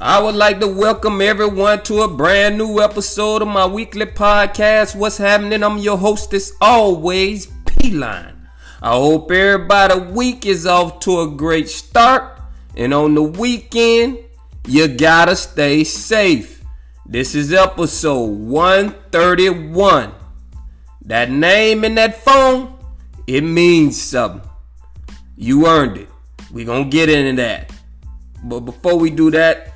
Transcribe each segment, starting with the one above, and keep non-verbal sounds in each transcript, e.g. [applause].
I would like to welcome everyone to a brand new episode of my weekly podcast, What's Happening? I'm your host, as always, P Line. I hope everybody week is off to a great start. And on the weekend, you gotta stay safe. This is episode 131. That name in that phone, it means something. You earned it. we gonna get into that. But before we do that,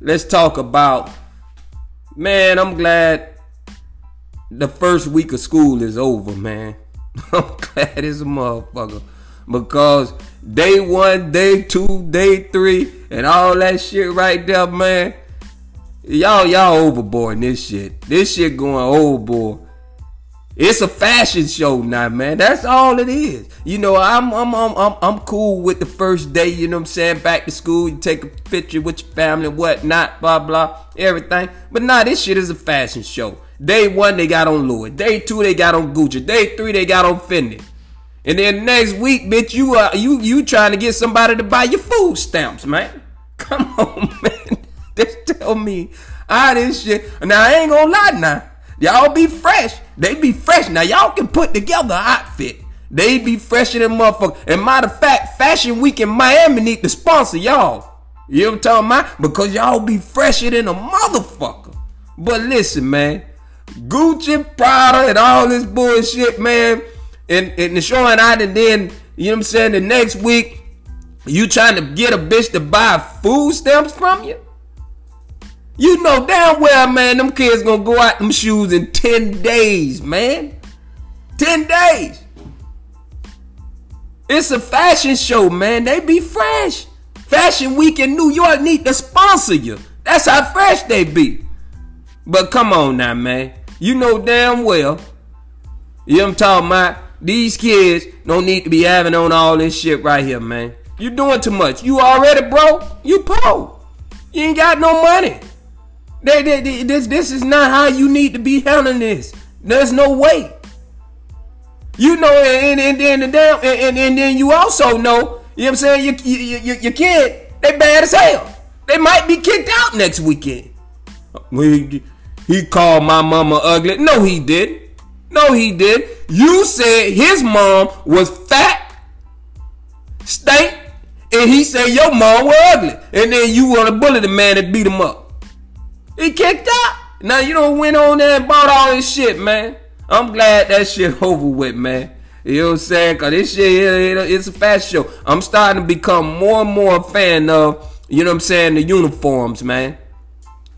let's talk about man, I'm glad the first week of school is over, man. [laughs] I'm glad it's a motherfucker. Because day one, day two, day three, and all that shit right there, man. Y'all, y'all overboard this shit. This shit going overboard. It's a fashion show now, man. That's all it is. You know, I'm I'm I'm I'm, I'm cool with the first day, you know what I'm saying? Back to school, you take a picture with your family, whatnot, blah blah, everything. But nah, this shit is a fashion show. Day one, they got on Louis. Day two, they got on Gucci. Day three, they got on Fendi. And then next week, bitch, you uh you you trying to get somebody to buy your food stamps, man. [laughs] Come on, [laughs] man. Just tell me how this shit. Now I ain't gonna lie now. Y'all be fresh. They be fresh. Now y'all can put together an outfit. They be fresher than motherfucker. And matter of fact, Fashion Week in Miami need to sponsor y'all. You know what I'm talking about? Because y'all be fresher than a motherfucker. But listen, man. Gucci, Prada, and all this bullshit, man. And, and the showing out and then, you know what I'm saying, the next week, you trying to get a bitch to buy food stamps from you? You know damn well, man, them kids gonna go out them shoes in 10 days, man. 10 days. It's a fashion show, man. They be fresh. Fashion Week in New York need to sponsor you. That's how fresh they be. But come on now, man. You know damn well. You know I'm talking about? These kids don't need to be having on all this shit right here, man. You doing too much. You already broke. You poor. You ain't got no money. They, they, they, this, this is not how you need to be handling this. There's no way. You know, and, and, and, and, and, and, and then you also know, you know what I'm saying, your, your, your, your kid, they bad as hell. They might be kicked out next weekend. He, he called my mama ugly. No, he did. No, he did. You said his mom was fat, stank, and he said your mom was ugly. And then you want to bully the man that beat him up. He kicked out. Now you don't went on there and bought all this shit, man. I'm glad that shit [laughs] over with, man. You know what I'm saying? Cause this shit, it's a fast show. I'm starting to become more and more a fan of, you know what I'm saying, the uniforms, man.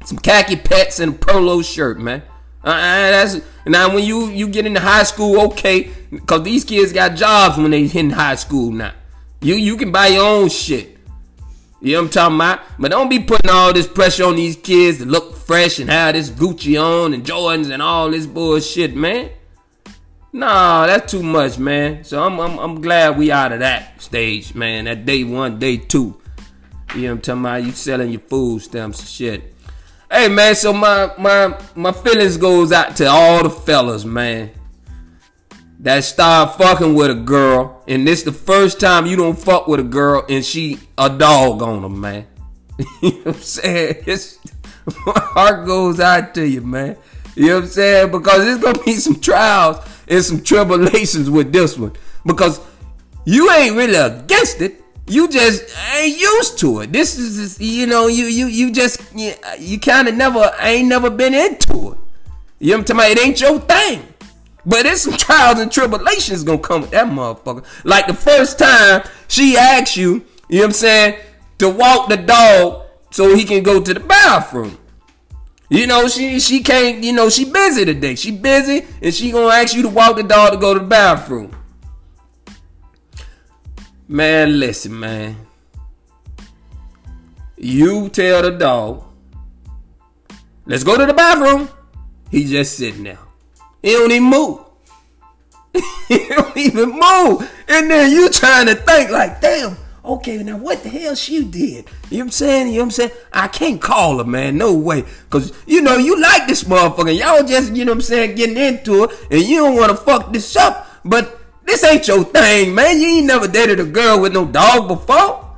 Some khaki pants and a polo shirt, man. Uh, that's now when you you get into high school, okay, cause these kids got jobs when they hit high school now. You you can buy your own shit. You know what I'm talking about? But don't be putting all this pressure on these kids to look fresh and have this Gucci on and Jordans and all this bullshit, man. Nah, that's too much, man. So I'm, I'm I'm glad we out of that stage, man. That day one, day two. You know what I'm talking about? You selling your food stamps and shit. Hey man, so my my my feelings goes out to all the fellas, man. That start fucking with a girl, and this the first time you don't fuck with a girl and she a dog on them, man. [laughs] you know what I'm saying? It's, my heart goes out to you, man. You know what I'm saying? Because there's gonna be some trials and some tribulations with this one. Because you ain't really against it. You just ain't used to it. This is, just, you know, you you you just you, you kind of never ain't never been into it. You know what I'm talking about? It ain't your thing. But there's some trials and tribulations gonna come with that motherfucker. Like the first time she asked you, you know what I'm saying, to walk the dog so he can go to the bathroom. You know, she she can't, you know, she busy today. She busy and she gonna ask you to walk the dog to go to the bathroom. Man, listen, man. You tell the dog, let's go to the bathroom. He just sitting there. He don't even move. [laughs] he don't even move. And then you trying to think like, damn, okay, now what the hell she did? You know what I'm saying? You know what I'm saying? I can't call her, man. No way. Cause you know, you like this motherfucker. Y'all just, you know what I'm saying, getting into it, and you don't want to fuck this up. But this ain't your thing, man. You ain't never dated a girl with no dog before.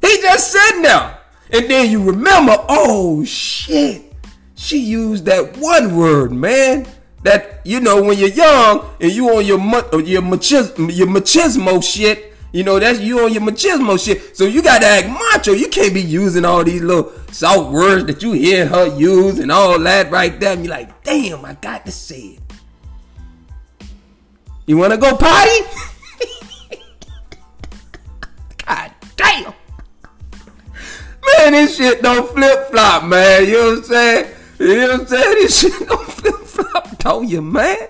He just sitting there. And then you remember, oh shit. She used that one word, man. That you know when you're young and you on your your machismo, your machismo shit. You know that's you on your machismo shit. So you gotta act macho. You can't be using all these little soft words that you hear her use and all that right there. And you're like, damn, I got to say it. You wanna go potty? [laughs] God damn. Man, this shit don't flip flop, man. You know what I'm saying? You know what I'm saying? This shit don't flip flop, don't you, man?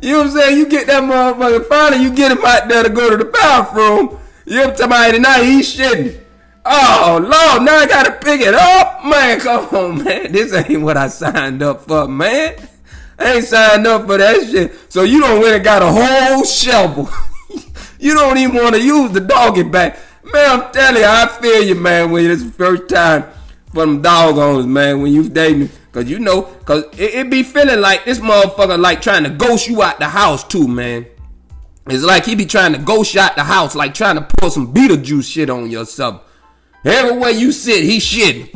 You know what I'm saying? You get that motherfucker finally, you get him out there to go to the bathroom. You know what I'm talking about? Now he's shitting. Oh Lord, now I gotta pick it up, man. Come on, man. This ain't what I signed up for, man. I ain't signed up for that shit. So you don't really got a whole shovel. [laughs] you don't even want to use the doggy bag. Man, I'm telling you, I feel you, man, when it's the first time for them doggos, man, when you dating. Cause you know, cause it, it be feeling like this motherfucker like trying to ghost you out the house too, man. It's like he be trying to ghost you out the house, like trying to pour some Beetlejuice shit on yourself. Everywhere you sit, he shitting.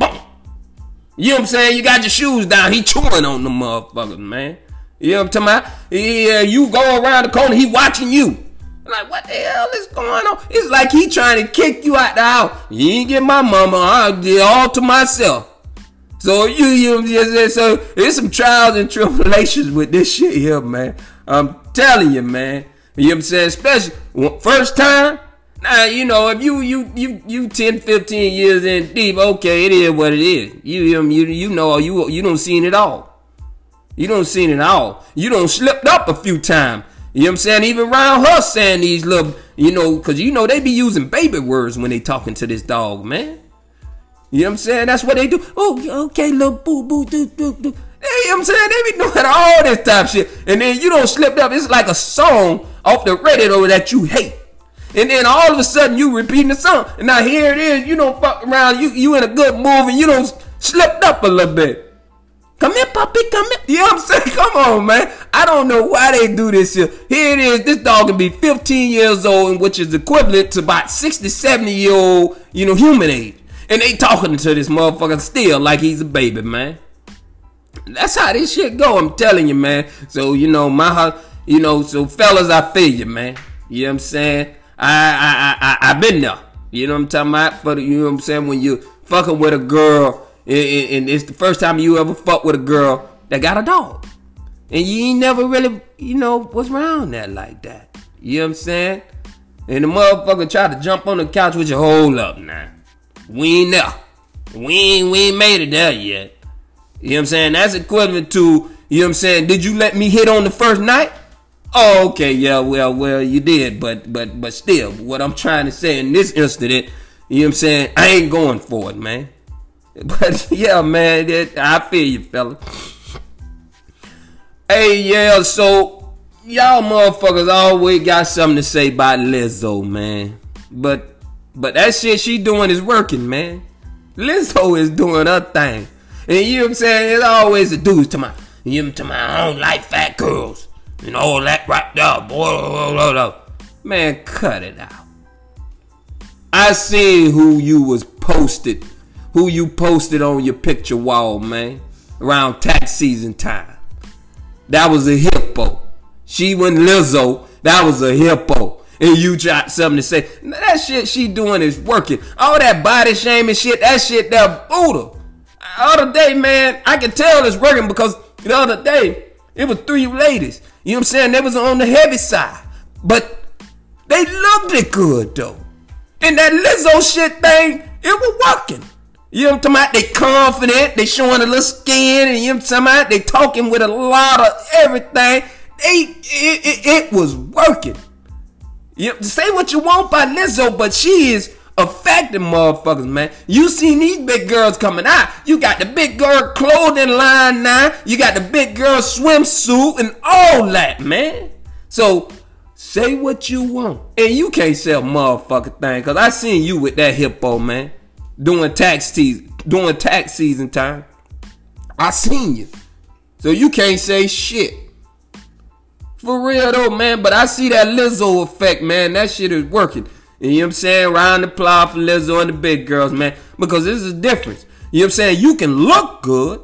You know what I'm saying? You got your shoes down. He chewing on the motherfuckers, man. You know what I'm talking about? Yeah, you go around the corner, he watching you. Like, what the hell is going on? It's like he trying to kick you out the house. You ain't get my mama. I did all to myself. So you, you, so there's some trials and tribulations with this shit here, man. I'm telling you, man. You know what I'm saying? Especially first time. Now, you know, if you you you you 10, 15 years in deep, okay, it is what it is. You you you know you you don't seen it all. You don't seen it all. You don't slipped up a few times. You know what I'm saying? Even around her saying these little, you know, cause you know they be using baby words when they talking to this dog, man. You know what I'm saying? That's what they do. Oh, okay, little boo boo doo doo doo. You know what I'm saying? They be doing all this type shit. And then you don't slip up. It's like a song off the radio that you hate. And then all of a sudden you repeating the song. And now here it is, you don't fuck around, you you in a good mood and you don't slipped up a little bit. Come here, puppy, come here. You know what I'm saying? [laughs] Come on, man. I don't know why they do this here. Here it is. This dog can be 15 years old, which is equivalent to about 60, 70 year old, you know, human age. And they talking to this motherfucker still like he's a baby, man. That's how this shit go. I'm telling you, man. So, you know, my, you know, so fellas, I feel you, man. You know what I'm saying? I I I I have been there. You know what I'm talking about? For the, you know what I'm saying? When you fucking with a girl, and, it's the first time you ever fuck with a girl that got a dog, and you ain't never really, you know, was around that like that. You know what I'm saying? And the motherfucker tried to jump on the couch with your hold up now. We ain't there. We ain't we ain't made it there yet. You know what I'm saying? That's equivalent to, you know what I'm saying? Did you let me hit on the first night? Oh, okay, yeah, well, well, you did, but but but still, what I'm trying to say in this incident, you know what I'm saying? I ain't going for it, man. [laughs] But yeah, man, it, I feel you, fella. Hey, yeah, so y'all motherfuckers always got something to say about Lizzo, man. But but that shit she doing is working, man. Lizzo is doing her thing. And you know what I'm saying? It's always the dudes to my, you know, to my, don't like fat girls and all that right there, boy. Man, cut it out. I seen who you was posted, who you posted on your picture wall, man, around tax season time. That was a hippo. She went Lizzo. That was a hippo. and you got something to say. That shit she doing is working. All that body shaming shit, that shit that Buddha. Other day, man, I can tell it's working because the other day it was three ladies. You know what I'm saying? They was on the heavy side, but they looked it good though. And that Lizzo shit thing, it was working. You know what I'm talking about? They confident, they showing a little skin, and you know what I'm talking about? They talking with a lot of everything. They it, it, it was working. You know, say what you want by Lizzo, but she is affecting motherfuckers, man. You seen these big girls coming out. You got the big girl clothing line now. You got the big girl swimsuit and all that, man. So say what you want. And you can't sell motherfucking thing. Cause I seen you with that hippo, man. Doing tax season doing tax season time. I seen you. So you can't say shit. For real though, man. But I see that Lizzo effect, man. That shit is working. You know what I'm saying? Round the plow for Lizzo and the big girls, man. Because this is a difference. You know what I'm saying? You can look good.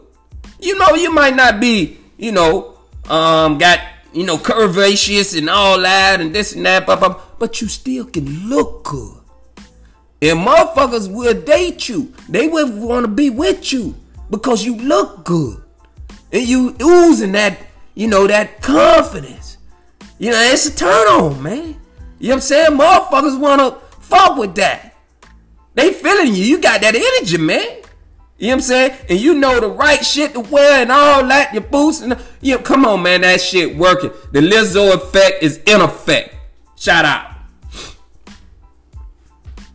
You know, you might not be, you know, um, got, you know, curvaceous and all that and this and that, but you still can look good. And motherfuckers will date you. They will want to be with you because you look good. And you oozing that, you know, that confidence. You know, it's a turn on, man. You know what I'm saying? Motherfuckers wanna fuck with that. They feeling you. You got that energy, man. You know what I'm saying? And you know the right shit to wear and all that, your boots and you know, come on, man, that shit working. The Lizzo effect is in effect. Shout out.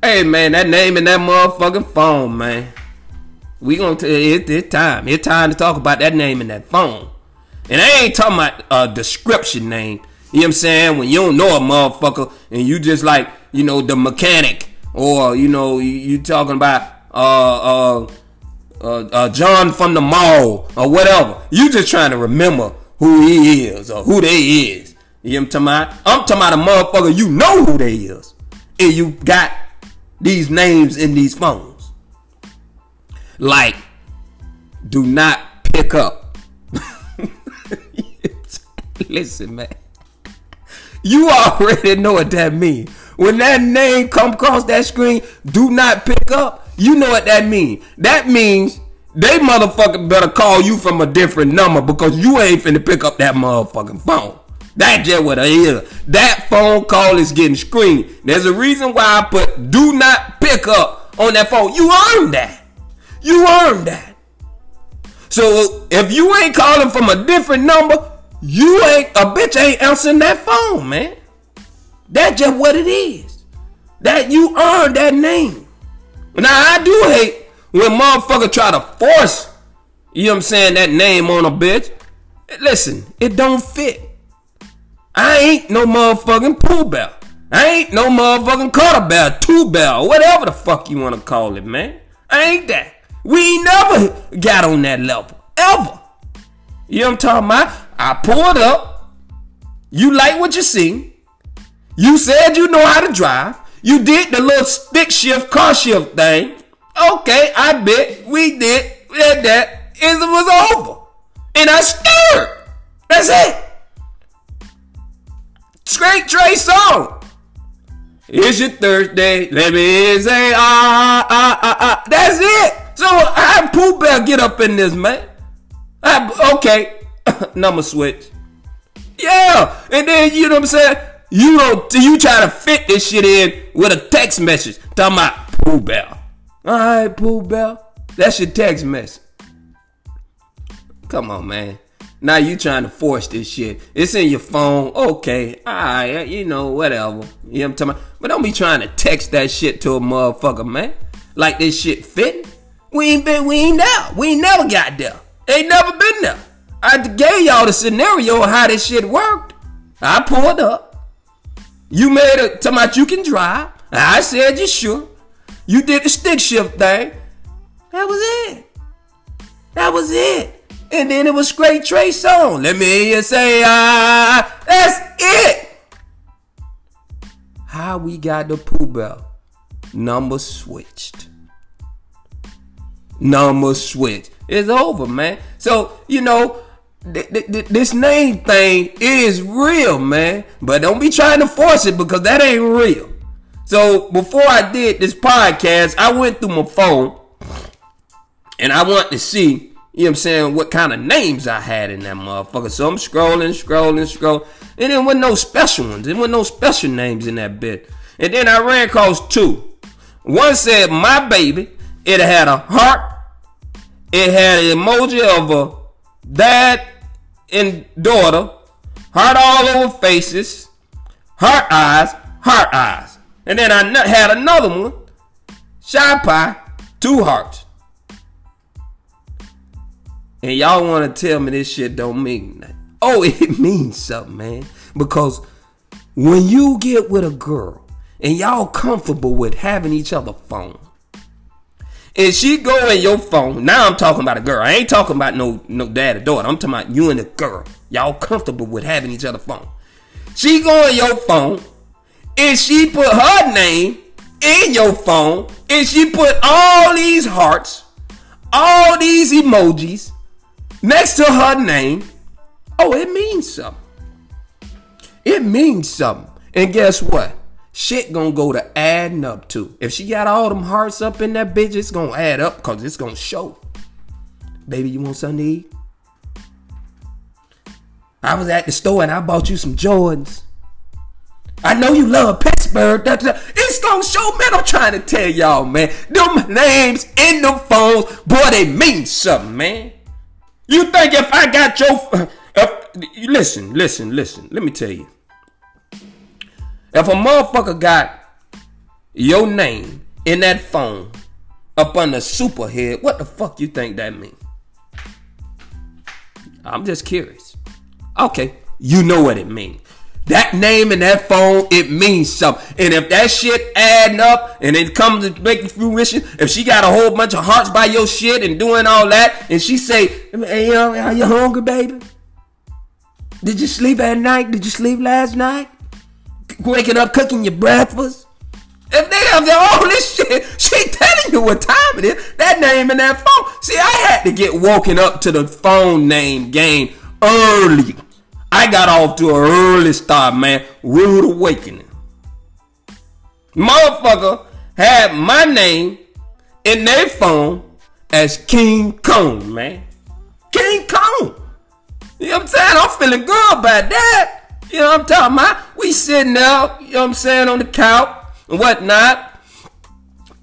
Hey man, that name in that motherfucking phone, man. We gonna tell it's, it's time. It's time to talk about that name in that phone. And I ain't talking about a description name. You know what I'm saying? When you don't know a motherfucker and you just like, you know, the mechanic or, you know, you, you talking about uh, uh, uh, uh, John from the mall or whatever. You just trying to remember who he is or who they is. You know what I'm talking about? I'm talking about a motherfucker you know who they is. And you got these names in these phones. Like, do not pick up. [laughs] Listen, man. You already know what that means. When that name come across that screen, do not pick up. You know what that means. That means they motherfucker better call you from a different number because you ain't finna pick up that motherfucking phone. That's just what it is. That phone call is getting screened. There's a reason why I put do not pick up on that phone. You earned that. You earned that. So if you ain't calling from a different number, you ain't a bitch ain't answering that phone, man. That's just what it is. That you earned that name. Now I do hate when motherfucker try to force, you know what I'm saying, that name on a bitch. Listen, it don't fit. I ain't no motherfucking Pooh Bear. I ain't no motherfucking Carter Bear, Two Bear, whatever the fuck you wanna call it, man. I ain't that. We ain't never got on that level. Ever. You know what I'm talking about? I pulled up. You like what you see. You said you know how to drive. You did the little stick shift, car shift thing. Okay, I bet we did. That. And it was over. And I scared. That's it. Straight Trey Songz. It's your Thursday. Let me say ah ah ah ah. That's it. So I Pooh Bear get up in this man. I, okay, [coughs] number switch. Yeah, and then you know what I'm saying. You don't. You try to fit this shit in with a text message talking about Pooh Bear. All right, Pooh Bear. That's your text message. Come on, man. Now you trying to force this shit. It's in your phone. Okay, alright, you know, whatever. You know what I'm talking about? But don't be trying to text that shit to a motherfucker, man. Like this shit fitting. We ain't been, we ain't there. We ain't never got there. Ain't never been there. I gave y'all the scenario of how this shit worked. I pulled up. You made a talking about you can drive. I said you sure. You did the stick shift thing. That was it. That was it. And then it was straight Trey Songz. Let me hear you say ah. That's it. How we got the Pooh Bell. number switched. Number switched. It's over, man. So, you know, this name thing is real, man. But don't be trying to force it because that ain't real. So before I did this podcast, I went through my phone and I want to see, you know what I'm saying, what kind of names I had in that motherfucker. So I'm scrolling, scrolling, scrolling. And there wasn't no special ones. There wasn't no special names in that bit. And then I ran across two. One said, my baby. It had a heart. It had an emoji of a dad and daughter. Heart all over faces. Heart eyes. Heart eyes. And then I had another one. Shy pie. Two hearts. And y'all want to tell me this shit don't mean nothing. Oh, [laughs] it means something, man. Because when you get with a girl and y'all comfortable with having each other phone, and she go in your phone, now I'm talking about a girl. I ain't talking about no no dad or daughter. I'm talking about you and the girl. Y'all comfortable with having each other phone. She go in your phone and she put her name in your phone and she put all these hearts, all these emojis next to her name Oh, it means something. It means something. And guess what? Shit gonna go to adding up too. If she got all them hearts up in that bitch, it's gonna add up because it's gonna show. Baby, you want something to eat? I was at the store and I bought you some Jordans. I know you love Pittsburgh. It's gonna show, man. I'm trying to tell y'all, man. Them names in them phones, boy, they mean something, man. You think if I got your if, listen, listen, listen. Let me tell you. If a motherfucker got your name in that phone up on the superhead, what the fuck you think that mean? I'm just curious. Okay, you know what it means. That name in that phone, it means something. And if that shit adding up and it comes to make fruition, if she got a whole bunch of hearts by your shit and doing all that, and she say, hey, yo, are you hungry, baby? Did you sleep at night? Did you sleep last night? Waking up, cooking your breakfast? If they have all [laughs] this shit, she telling you what time it is. That name in that phone. See, I had to get woken up to the phone name game early. I got off to an early start, man. Rude awakening. Motherfucker had my name in their phone as King Kong, man. King Kong. You know what I'm saying? I'm feeling good about that. You know what I'm talking about? We sitting there, you know what I'm saying, on the couch and whatnot.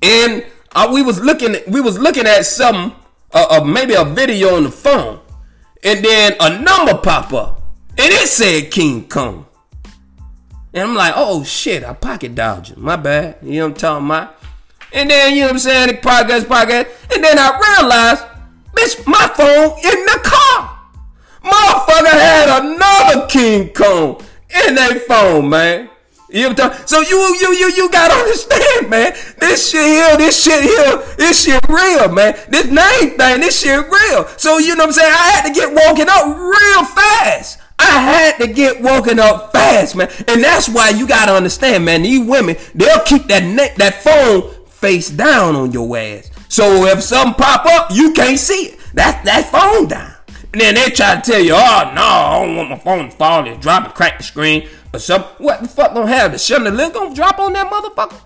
And uh, we was looking we was looking at something, uh, uh, maybe a video on the phone. And then a number pop up. And it said King Kong. And I'm like, oh shit, I pocket dodging. My bad. You know what I'm talking about? And then, you know what I'm saying, the podcast, podcast. And then I realized, bitch, my phone in the car. Motherfucker had another King Kong in their phone, man. You know what I'm So you you you you gotta understand, man. This shit here, this shit here, this shit real, man. This name thing, this shit real. So you know what I'm saying? I had to get walking up real fast. I had to get woken up fast, man. And that's why you gotta understand, man. These women, they'll keep that neck, that phone face down on your ass. So if something pop up, you can't see it. That's that phone down. And then they try to tell you, oh no, I don't want my phone to fall and drop and crack the screen or something. What the fuck gonna have? The chandelier gonna drop on that motherfucker?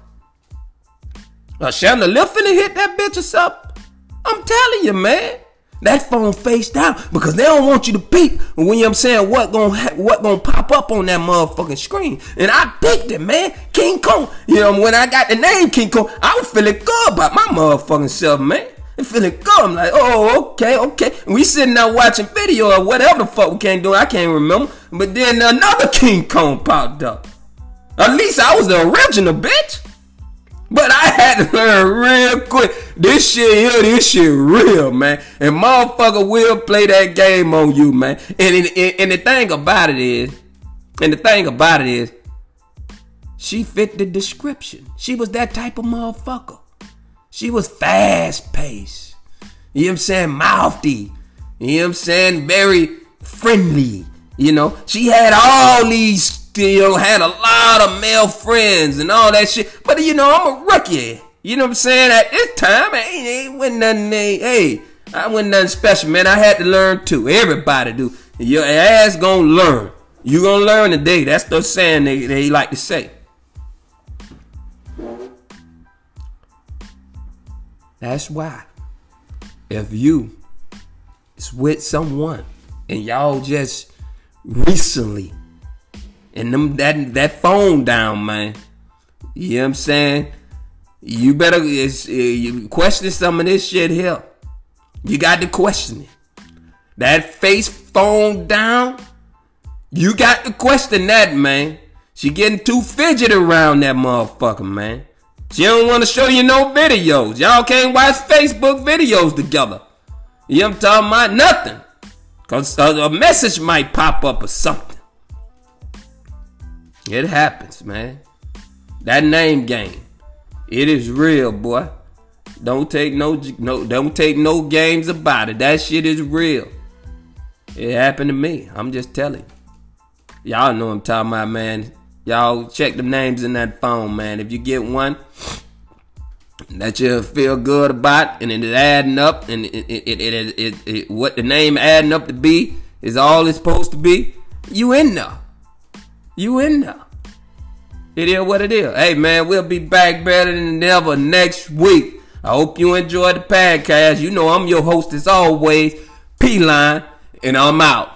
A chandelier finna hit that bitch or something? I'm telling you, man. That phone face down because they don't want you to peep when I'm saying what gonna ha- what gonna pop up on that motherfucking screen. And I picked it, man. King Kong. You know, when I got the name King Kong, I was feeling good about my motherfucking self, man. I'm feeling good. I'm like, oh, okay, okay. And we sitting there watching video or whatever the fuck we can't do. I can't remember. But then another King Kong popped up. At least I was the original, bitch. But I had to learn real quick. This shit here, this shit real, man. And motherfucker will play that game on you, man. And, and, and the thing about it is, and the thing about it is, she fit the description. She was that type of motherfucker. She was fast paced. You know what I'm saying? Mouthy. You know what I'm saying? Very friendly. You know, she had all these, know, had a lot of male friends and all that shit. But you know, I'm a rookie. You know what I'm saying? At this time, ain't, ain't wasn't nothing. Hey, I wasn't nothing special, man. I had to learn too. Everybody do. Your ass gonna learn. You gonna learn today. That's the saying they, they like to say. That's why if you is with someone and y'all just recently and them that that phone down, man. You know what I'm saying? You better uh, you question some of this shit here. You got to question it. That face phone down. You got to question that, man. She getting too fidgety around that motherfucker, man. She don't want to show you no videos. Y'all can't watch Facebook videos together. You know what I'm talking about? Nothing. Because a, a message might pop up or something. It happens, man. That name game. It is real, boy. Don't take no no don't take no games about it. That shit is real. It happened to me. I'm just telling. Y'all know I'm talking about, man. Y'all check the names in that phone, man. If you get one that you feel good about and it is adding up and it, it, it, it, it, what the name adding up to be is all it's supposed to be, you in there. You in there. It is what it is. Hey man, we'll be back better than ever next week. I hope you enjoyed the podcast. You know I'm your host as always, P Line, and I'm out.